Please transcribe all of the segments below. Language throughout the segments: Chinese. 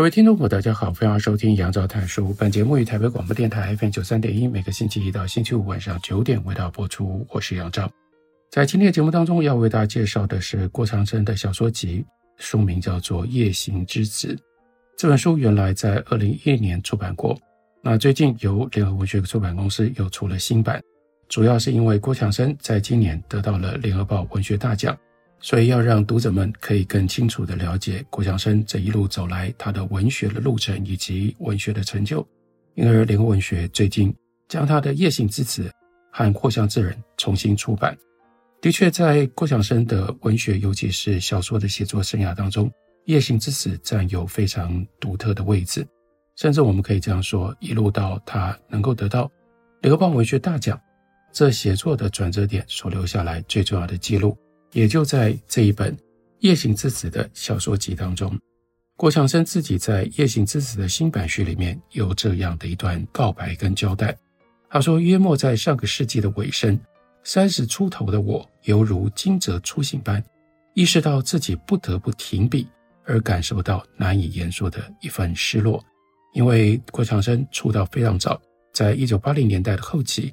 各位听众朋友，大家好，欢迎收听杨照谈书。本节目于台北广播电台 FM 九三点一，每个星期一到星期五晚上九点为大家播出。我是杨照。在今天的节目当中，要为大家介绍的是郭长生的小说集，书名叫做《夜行之子》。这本书原来在二零一一年出版过，那最近由联合文学出版公司又出了新版，主要是因为郭长生在今年得到了联合报文学大奖。所以要让读者们可以更清楚地了解郭祥生这一路走来他的文学的路程以及文学的成就，因而联合文学最近将他的《夜行之词》和《祸乡之人》重新出版。的确，在郭长生的文学，尤其是小说的写作生涯当中，《夜行之词》占有非常独特的位置，甚至我们可以这样说，一路到他能够得到联合文学大奖，这写作的转折点所留下来最重要的记录。也就在这一本《夜行之子》的小说集当中，郭长生自己在《夜行之子》的新版序里面有这样的一段告白跟交代。他说：“约莫在上个世纪的尾声，三十出头的我，犹如惊蛰初醒般，意识到自己不得不停笔，而感受到难以言说的一份失落。因为郭长生出道非常早，在一九八零年代的后期，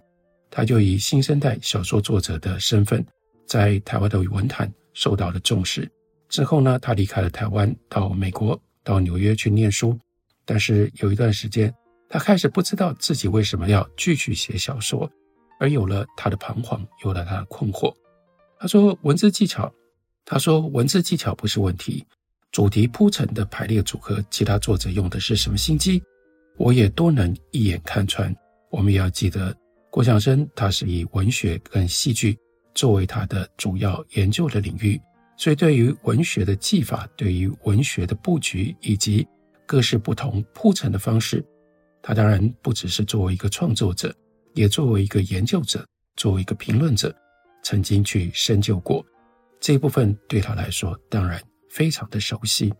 他就以新生代小说作者的身份。”在台湾的文坛受到了重视之后呢，他离开了台湾，到美国，到纽约去念书。但是有一段时间，他开始不知道自己为什么要继续写小说，而有了他的彷徨，有了他的困惑。他说文字技巧，他说文字技巧不是问题，主题铺陈的排列组合，其他作者用的是什么心机，我也都能一眼看穿。我们也要记得，郭长生他是以文学跟戏剧。作为他的主要研究的领域，所以对于文学的技法，对于文学的布局以及各式不同铺陈的方式，他当然不只是作为一个创作者，也作为一个研究者，作为一个评论者，曾经去深究过这一部分，对他来说当然非常的熟悉。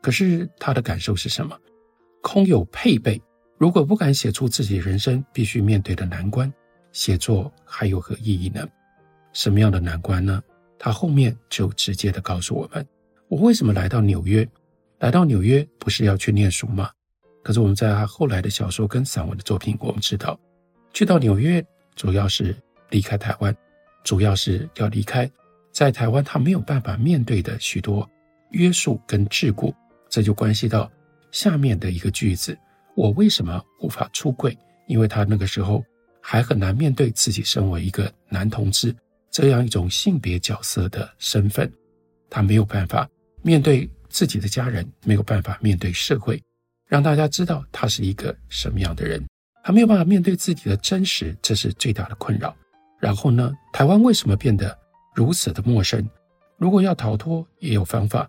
可是他的感受是什么？空有配备，如果不敢写出自己人生必须面对的难关，写作还有何意义呢？什么样的难关呢？他后面就直接的告诉我们：我为什么来到纽约？来到纽约不是要去念书吗？可是我们在他后来的小说跟散文的作品，我们知道，去到纽约主要是离开台湾，主要是要离开在台湾他没有办法面对的许多约束跟桎梏。这就关系到下面的一个句子：我为什么无法出柜？因为他那个时候还很难面对自己身为一个男同志。这样一种性别角色的身份，他没有办法面对自己的家人，没有办法面对社会，让大家知道他是一个什么样的人。他没有办法面对自己的真实，这是最大的困扰。然后呢，台湾为什么变得如此的陌生？如果要逃脱，也有方法。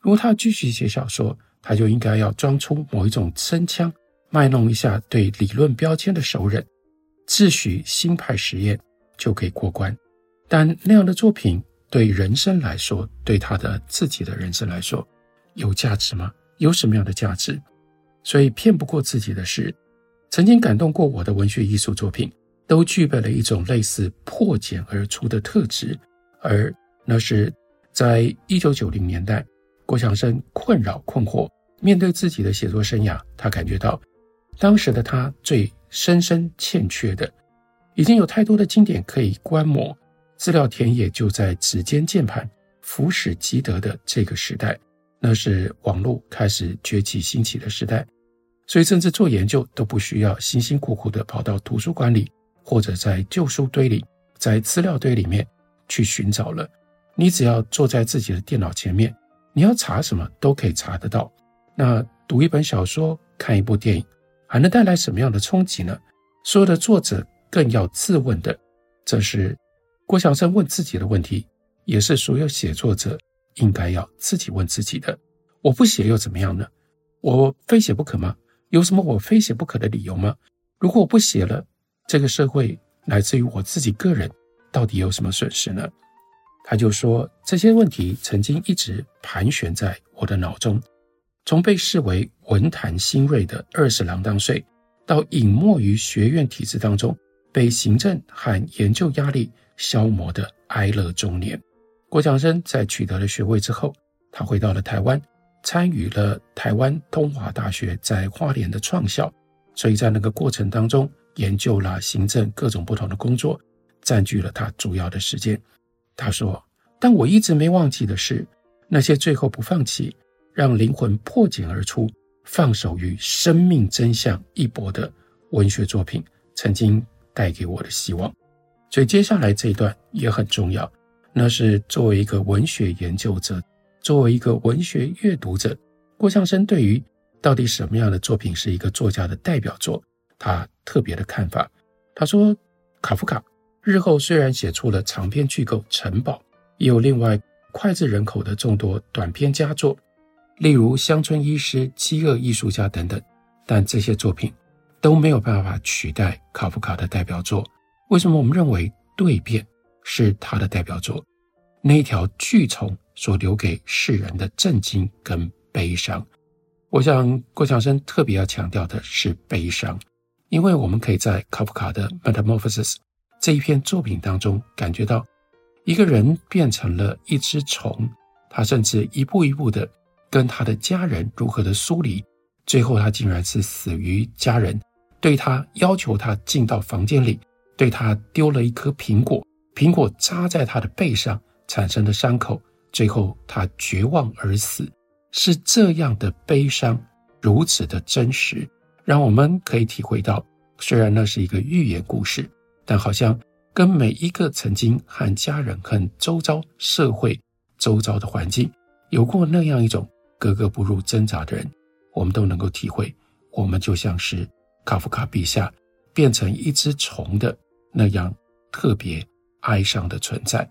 如果他继续写小说，他就应该要装出某一种声腔，卖弄一下对理论标签的熟稔，自诩新派实验就可以过关。但那样的作品对人生来说，对他的自己的人生来说，有价值吗？有什么样的价值？所以骗不过自己的是，曾经感动过我的文学艺术作品，都具备了一种类似破茧而出的特质。而那是在一九九零年代，郭强生困扰困惑，面对自己的写作生涯，他感觉到当时的他最深深欠缺的，已经有太多的经典可以观摩。资料田野就在指尖键盘，俯拾即得的这个时代，那是网络开始崛起兴起的时代，所以甚至做研究都不需要辛辛苦苦的跑到图书馆里，或者在旧书堆里，在资料堆里面去寻找了。你只要坐在自己的电脑前面，你要查什么都可以查得到。那读一本小说、看一部电影，还能带来什么样的冲击呢？所有的作者更要自问的，这是。郭晓生问自己的问题，也是所有写作者应该要自己问自己的：我不写又怎么样呢？我非写不可吗？有什么我非写不可的理由吗？如果我不写了，这个社会乃至于我自己个人，到底有什么损失呢？他就说，这些问题曾经一直盘旋在我的脑中，从被视为文坛新锐的二十郎当岁，到隐没于学院体制当中，被行政和研究压力消磨的哀乐中年。郭强生在取得了学位之后，他回到了台湾，参与了台湾东华大学在花莲的创校，所以在那个过程当中，研究了行政各种不同的工作，占据了他主要的时间。他说：“但我一直没忘记的是，那些最后不放弃，让灵魂破茧而出，放手于生命真相一搏的文学作品，曾经带给我的希望。所以接下来这一段也很重要，那是作为一个文学研究者，作为一个文学阅读者，郭向生对于到底什么样的作品是一个作家的代表作，他特别的看法。他说，卡夫卡。”日后虽然写出了长篇巨构《城堡》，也有另外脍炙人口的众多短篇佳作，例如《乡村医师》《饥饿艺术家》等等，但这些作品都没有办法取代卡夫卡的代表作。为什么我们认为《对变》是他的代表作？那一条巨虫所留给世人的震惊跟悲伤。我想郭强生特别要强调的是悲伤，因为我们可以在卡夫卡的《Metamorphosis》这一篇作品当中，感觉到一个人变成了一只虫，他甚至一步一步的跟他的家人如何的疏离，最后他竟然是死于家人对他要求他进到房间里，对他丢了一颗苹果，苹果扎在他的背上产生的伤口，最后他绝望而死，是这样的悲伤，如此的真实，让我们可以体会到，虽然那是一个寓言故事。但好像跟每一个曾经和家人、和周遭社会、周遭的环境有过那样一种格格不入挣扎的人，我们都能够体会，我们就像是卡夫卡笔下变成一只虫的那样特别哀伤的存在。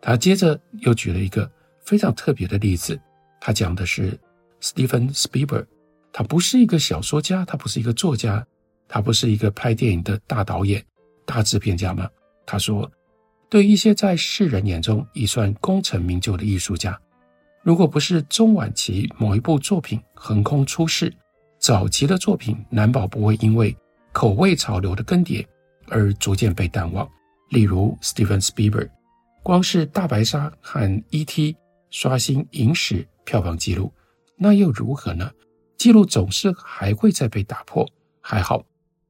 他接着又举了一个非常特别的例子，他讲的是 Steven s p i e b e r 他不是一个小说家，他不是一个作家，他不是一个拍电影的大导演。大制片家吗？他说：“对一些在世人眼中已算功成名就的艺术家，如果不是中晚期某一部作品横空出世，早期的作品难保不会因为口味潮流的更迭而逐渐被淡忘。例如 Steven Spielberg，光是《大白鲨》和《E.T.》刷新影史票房纪录，那又如何呢？纪录总是还会再被打破。还好。”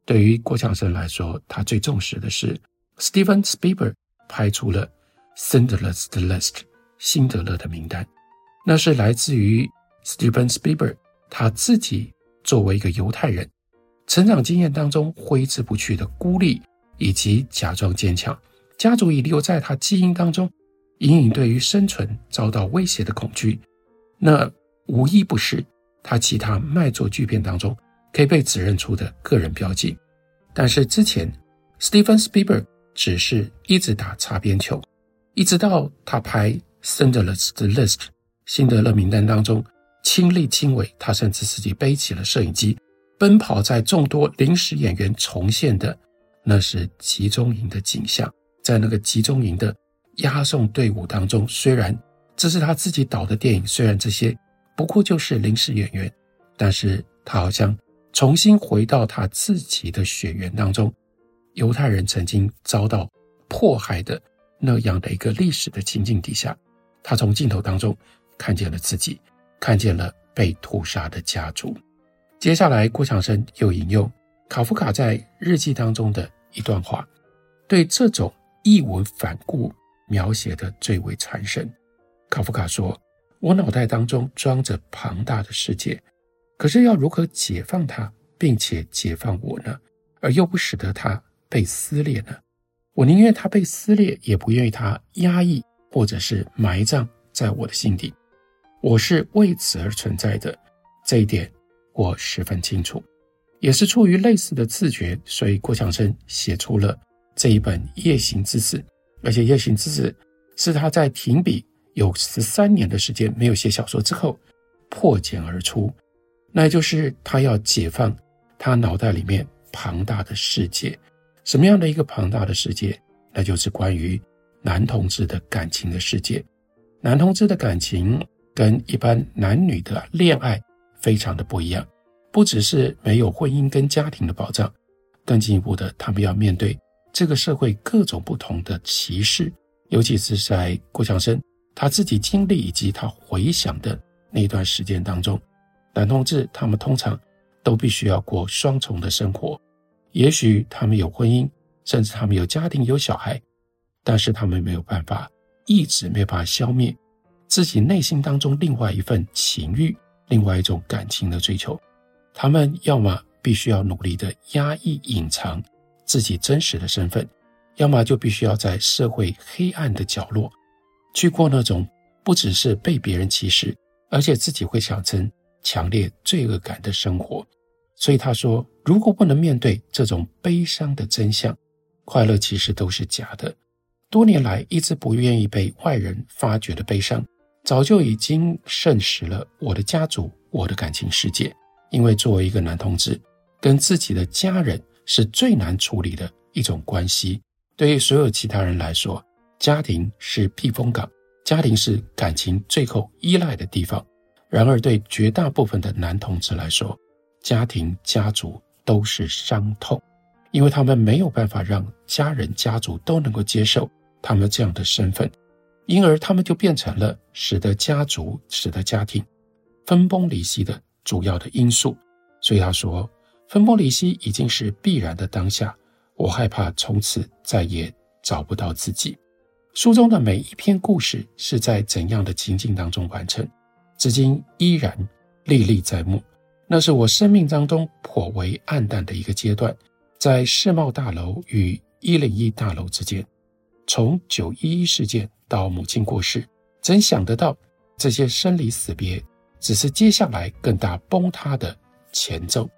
对于郭强生来说，他最重视的是 Steven Spielberg 拍出了《Schindler's List》辛德勒的名单，那是来自于 Steven Spielberg 他自己作为一个犹太人，成长经验当中挥之不去的孤立以及假装坚强，家族遗留在他基因当中，隐隐对于生存遭到威胁的恐惧，那无一不是他其他卖座巨片当中。可以被指认出的个人标记，但是之前，Steven Spielberg 只是一直打擦边球，一直到他拍《Schindler's List》辛德勒名单当中，亲力亲为，他甚至自己背起了摄影机，奔跑在众多临时演员重现的那是集中营的景象，在那个集中营的押送队伍当中，虽然这是他自己导的电影，虽然这些不过就是临时演员，但是他好像。重新回到他自己的血缘当中，犹太人曾经遭到迫害的那样的一个历史的情境底下，他从镜头当中看见了自己，看见了被屠杀的家族。接下来，郭强生又引用卡夫卡在日记当中的一段话，对这种译文反顾描写的最为传神。卡夫卡说：“我脑袋当中装着庞大的世界。”可是要如何解放它，并且解放我呢？而又不使得它被撕裂呢？我宁愿它被撕裂，也不愿意它压抑或者是埋葬在我的心底。我是为此而存在的，这一点我十分清楚。也是出于类似的自觉，所以郭强生写出了这一本《夜行之子》，而且《夜行之子》是他在停笔有十三年的时间没有写小说之后，破茧而出，那就是他要解放他脑袋里面庞大的世界。什么样的一个庞大的世界？那就是关于男同志的感情的世界。男同志的感情跟一般男女的恋爱非常的不一样，不只是没有婚姻跟家庭的保障，更进一步的，他们要面对这个社会各种不同的歧视，尤其是在郭强生。他自己经历以及他回想的那段时间当中，男同志他们通常都必须要过双重的生活。也许他们有婚姻，甚至他们有家庭有小孩，但是他们没有办法一直没办法消灭自己内心当中另外一份情欲，另外一种感情的追求。他们要么必须要努力的压抑隐藏自己真实的身份，要么就必须要在社会黑暗的角落。去过那种不只是被别人歧视，而且自己会产生强烈罪恶感的生活。所以他说，如果不能面对这种悲伤的真相，快乐其实都是假的。多年来一直不愿意被外人发觉的悲伤，早就已经证实了我的家族、我的感情世界。因为作为一个男同志，跟自己的家人是最难处理的一种关系。对于所有其他人来说，家庭是避风港，家庭是感情最后依赖的地方。然而，对绝大部分的男同志来说，家庭、家族都是伤痛，因为他们没有办法让家人、家族都能够接受他们这样的身份，因而他们就变成了使得家族、使得家庭分崩离析的主要的因素。所以他说，分崩离析已经是必然的当下，我害怕从此再也找不到自己。书中的每一篇故事是在怎样的情境当中完成，至今依然历历在目。那是我生命当中颇为黯淡的一个阶段，在世贸大楼与一零一大楼之间，从九一一事件到母亲过世，怎想得到这些生离死别只是接下来更大崩塌的前奏？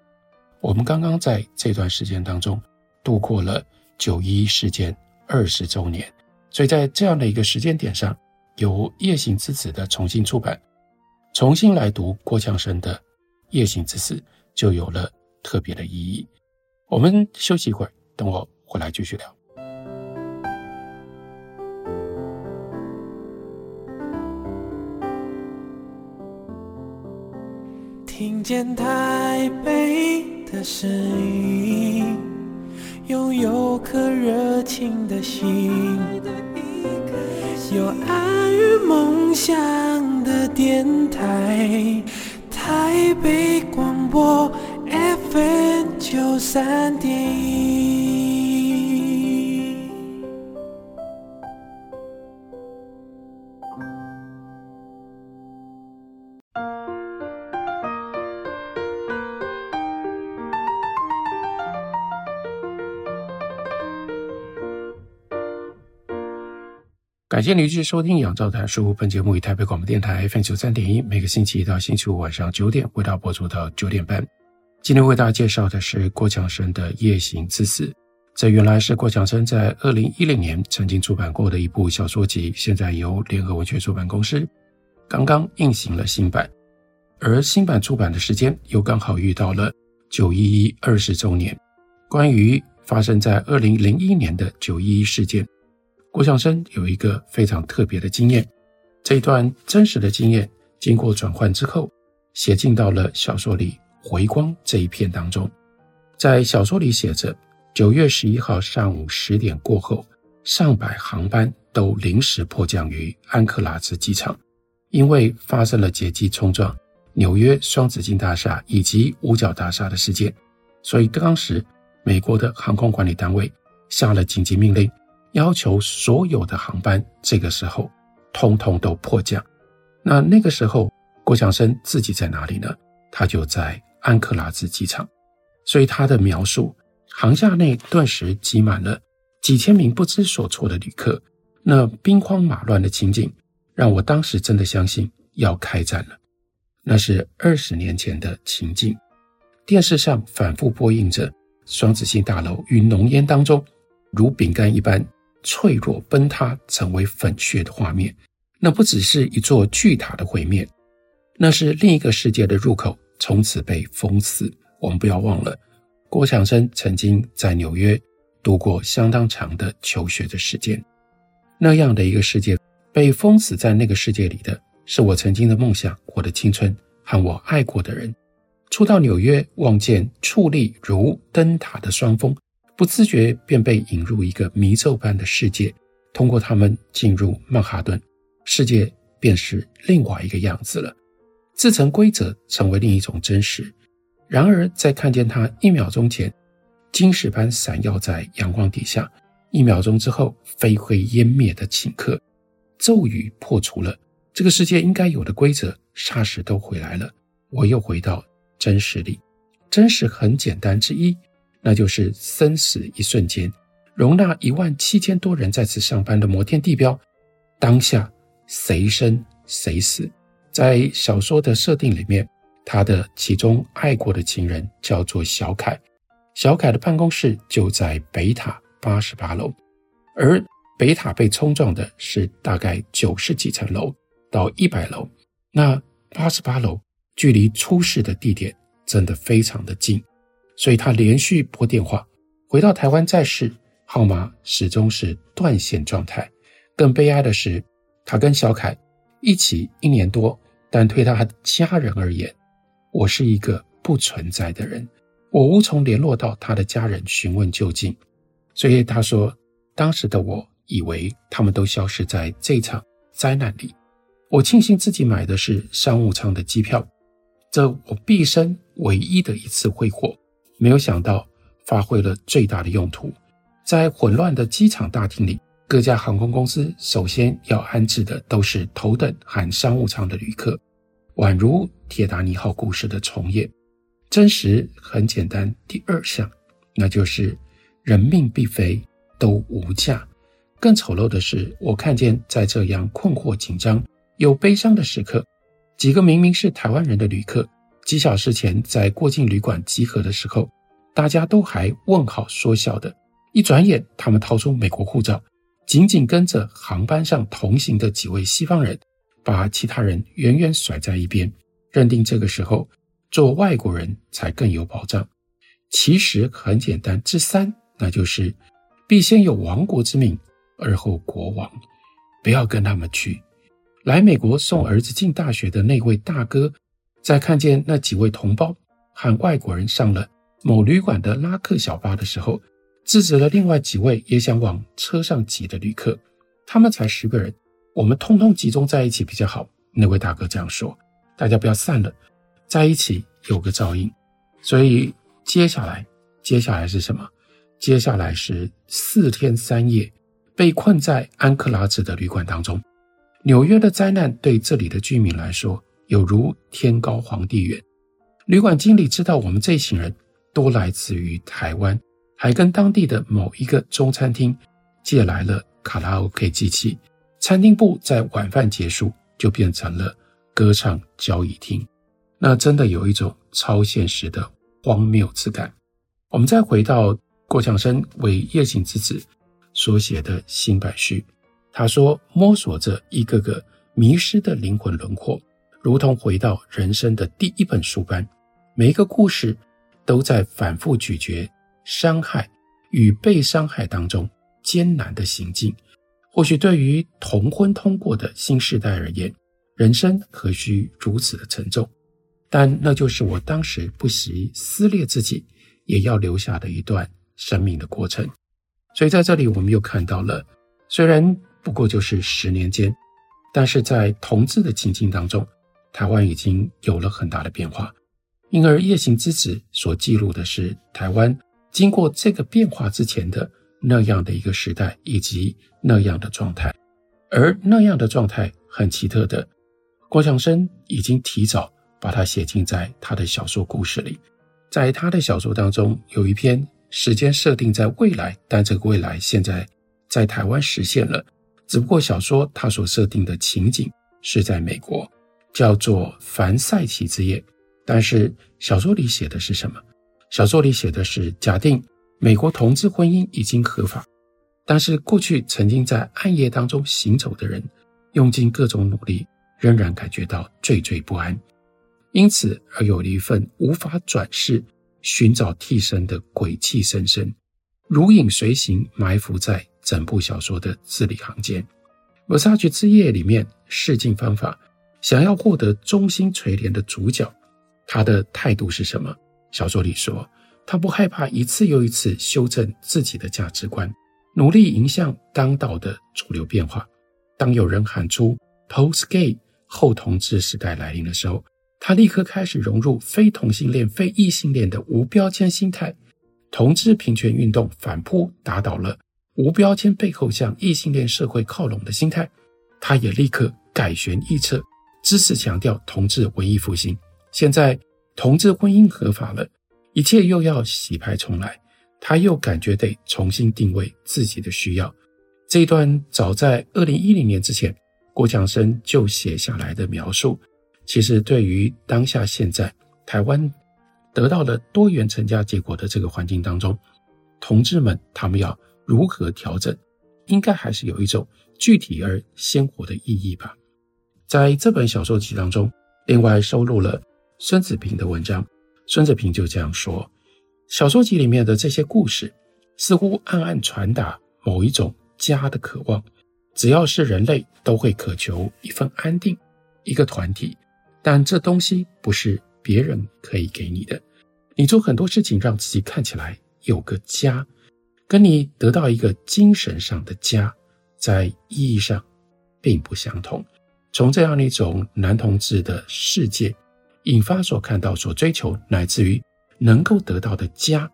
我们刚刚在这段时间当中度过了九一事件二十周年。所以在这样的一个时间点上，由夜行之子的重新出版，重新来读郭强生的《夜行之死》，就有了特别的意义。我们休息一会儿，等我回来继续聊。听见台北的声音，拥有颗热情的心。有爱与梦想的电台，台北广播 FM 九三点感谢您继续收听《杨照谈书》。本节目以台北广播电台 FM 九三点一，每个星期一到星期五晚上九点为大家播出到九点半。今天为大家介绍的是郭强生的《夜行之死》，这原来是郭强生在二零一零年曾经出版过的一部小说集，现在由联合文学出版公司刚刚印行了新版，而新版出版的时间又刚好遇到了九一一二十周年，关于发生在二零零一年的九一一事件。郭向生有一个非常特别的经验，这一段真实的经验经过转换之后，写进到了小说里《回光》这一篇当中。在小说里写着：九月十一号上午十点过后，上百航班都临时迫降于安克拉兹机场，因为发生了劫机冲撞纽约双子星大厦以及五角大厦的事件，所以当时美国的航空管理单位下了紧急命令。要求所有的航班这个时候通通都迫降。那那个时候，郭强生自己在哪里呢？他就在安克拉兹机场。所以他的描述，航厦内顿时挤满了几千名不知所措的旅客，那兵荒马乱的情景，让我当时真的相信要开战了。那是二十年前的情景，电视上反复播映着双子星大楼与浓烟当中如饼干一般。脆弱崩塌，成为粉屑的画面，那不只是一座巨塔的毁灭，那是另一个世界的入口，从此被封死。我们不要忘了，郭强生曾经在纽约度过相当长的求学的时间。那样的一个世界，被封死在那个世界里的是我曾经的梦想、我的青春和我爱过的人。初到纽约，望见矗立如灯塔的双峰，不自觉便被引入一个迷咒般的世界。通过他们进入曼哈顿，世界便是另外一个样子了。自成规则，成为另一种真实。然而，在看见它一秒钟前金石般闪耀在阳光底下，一秒钟之后飞灰烟灭的顷刻，咒语破除了，这个世界应该有的规则，霎时都回来了。我又回到。真实里，真实很简单之一，那就是生死一瞬间，容纳一万七千多人在此上班的摩天地标，当下谁生谁死。在小说的设定里面，他的其中爱过的情人叫做小凯，小凯的办公室就在北塔八十八楼，而北塔被冲撞的是大概九十几层楼到一百楼，那八十八楼。距离出事的地点真的非常的近，所以他连续拨电话回到台湾再试，号码始终是断线状态。更悲哀的是，他跟小凯一起一年多，但对他的家人而言，我是一个不存在的人，我无从联络到他的家人询问究竟。所以他说，当时的我以为他们都消失在这场灾难里。我庆幸自己买的是商务舱的机票。这我毕生唯一的一次挥霍，没有想到发挥了最大的用途。在混乱的机场大厅里，各家航空公司首先要安置的都是头等和商务舱的旅客，宛如铁达尼号故事的重演。真实很简单。第二项，那就是人命必非都无价。更丑陋的是，我看见在这样困惑、紧张又悲伤的时刻。几个明明是台湾人的旅客，几小时前在过境旅馆集合的时候，大家都还问好说笑的。一转眼，他们掏出美国护照，紧紧跟着航班上同行的几位西方人，把其他人远远甩在一边，认定这个时候做外国人才更有保障。其实很简单，之三，那就是必先有亡国之命，而后国亡，不要跟他们去。来美国送儿子进大学的那位大哥，在看见那几位同胞喊外国人上了某旅馆的拉客小巴的时候，制止了另外几位也想往车上挤的旅客。他们才十个人，我们通通集中在一起比较好。那位大哥这样说：“大家不要散了，在一起有个照应。”所以接下来，接下来是什么？接下来是四天三夜被困在安克拉治的旅馆当中。纽约的灾难对这里的居民来说，有如天高皇帝远。旅馆经理知道我们这一行人都来自于台湾，还跟当地的某一个中餐厅借来了卡拉 OK 机器。餐厅部在晚饭结束就变成了歌唱交易厅，那真的有一种超现实的荒谬之感。我们再回到郭强生为叶行之子所写的新版序。他说：“摸索着一个个迷失的灵魂轮廓，如同回到人生的第一本书般，每一个故事都在反复咀嚼伤害与被伤害当中艰难的行进。或许对于同婚通过的新时代而言，人生何须如此的沉重？但那就是我当时不惜撕裂自己也要留下的一段生命的过程。所以在这里，我们又看到了，虽然。”不过就是十年间，但是在同志的情境当中，台湾已经有了很大的变化。因而夜行之子所记录的是台湾经过这个变化之前的那样的一个时代以及那样的状态。而那样的状态很奇特的，郭强生已经提早把它写进在他的小说故事里。在他的小说当中，有一篇时间设定在未来，但这个未来现在在台湾实现了。只不过小说它所设定的情景是在美国，叫做《凡赛奇之夜》。但是小说里写的是什么？小说里写的是假定美国同志婚姻已经合法，但是过去曾经在暗夜当中行走的人，用尽各种努力，仍然感觉到惴惴不安，因此而有了一份无法转世、寻找替身的鬼气森深，如影随形，埋伏在整部小说的字里行间。《Versace 之夜》里面试镜方法，想要获得中心垂怜的主角，他的态度是什么？小说里说，他不害怕一次又一次修正自己的价值观，努力迎向当道的主流变化。当有人喊出 “post-gay” 后同志时代来临的时候，他立刻开始融入非同性恋、非异性恋的无标签心态。同志平权运动反扑打倒了无标签背后向异性恋社会靠拢的心态，他也立刻改弦易辙，支持强调同志文艺复兴。现在同志婚姻合法了，一切又要洗牌重来，他又感觉得重新定位自己的需要。这一段早在二零一零年之前。郭强生就写下来的描述，其实对于当下现在台湾得到了多元成家结果的这个环境当中，同志们他们要如何调整，应该还是有一种具体而鲜活的意义吧。在这本小说集当中，另外收录了孙子平的文章。孙子平就这样说：小说集里面的这些故事，似乎暗暗传达某一种家的渴望。只要是人类，都会渴求一份安定，一个团体。但这东西不是别人可以给你的。你做很多事情，让自己看起来有个家，跟你得到一个精神上的家，在意义上并不相同。从这样一种男同志的世界引发所看到、所追求，乃至于能够得到的家，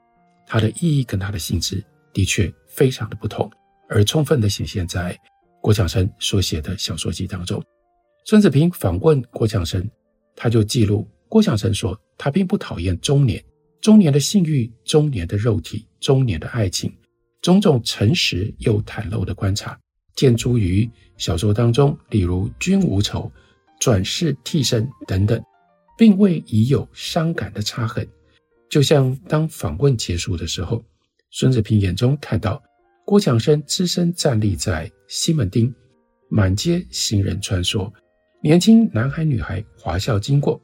它的意义跟它的性质的确非常的不同，而充分的显现在。郭强生所写的小说集当中，孙子平访问郭强生，他就记录郭强生说，他并不讨厌中年，中年的性欲，中年的肉体，中年的爱情，种种诚实又袒露的观察，见诸于小说当中，例如君无仇、转世替身等等，并未已有伤感的插痕。就像当访问结束的时候，孙子平眼中看到。郭强生只身站立在西门町，满街行人穿梭，年轻男孩女孩滑笑经过，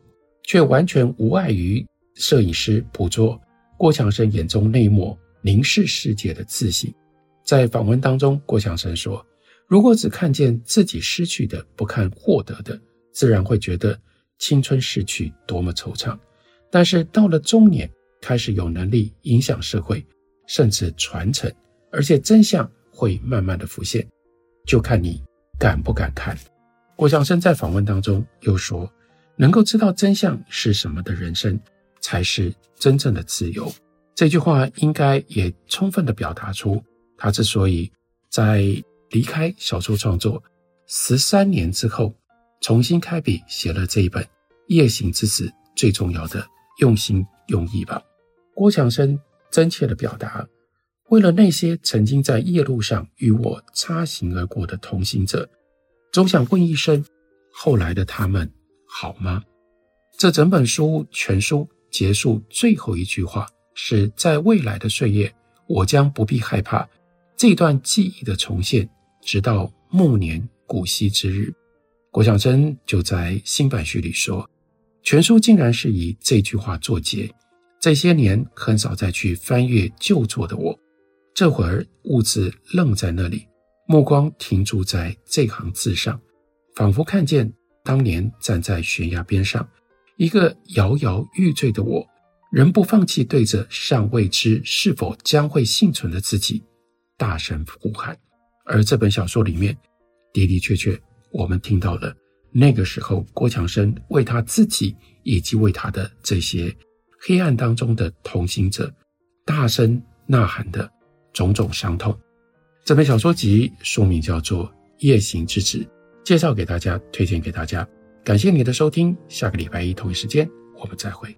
却完全无碍于摄影师捕捉郭强生眼中那抹凝视世界的自信。在访问当中，郭强生说：“如果只看见自己失去的，不看获得的，自然会觉得青春逝去多么惆怅。但是到了中年，开始有能力影响社会，甚至传承。”而且真相会慢慢的浮现，就看你敢不敢看。郭向生在访问当中又说：“能够知道真相是什么的人生，才是真正的自由。”这句话应该也充分的表达出他之所以在离开小说创作十三年之后，重新开笔写了这一本《夜行之子》最重要的用心用意吧。郭强生真切的表达。为了那些曾经在夜路上与我擦行而过的同行者，总想问一声：后来的他们好吗？这整本书全书结束最后一句话是在未来的岁月，我将不必害怕这段记忆的重现，直到暮年古稀之日。郭强生就在新版序里说，全书竟然是以这句话作结。这些年很少再去翻阅旧作的我。这会儿兀自愣在那里，目光停驻在这行字上，仿佛看见当年站在悬崖边上，一个摇摇欲坠的我，仍不放弃对着尚未知是否将会幸存的自己大声呼喊。而这本小说里面的的确确，我们听到了那个时候郭强生为他自己以及为他的这些黑暗当中的同行者大声呐喊的。种种伤痛，这本小说集书名叫做《夜行之子》，介绍给大家，推荐给大家。感谢你的收听，下个礼拜一同一时间我们再会。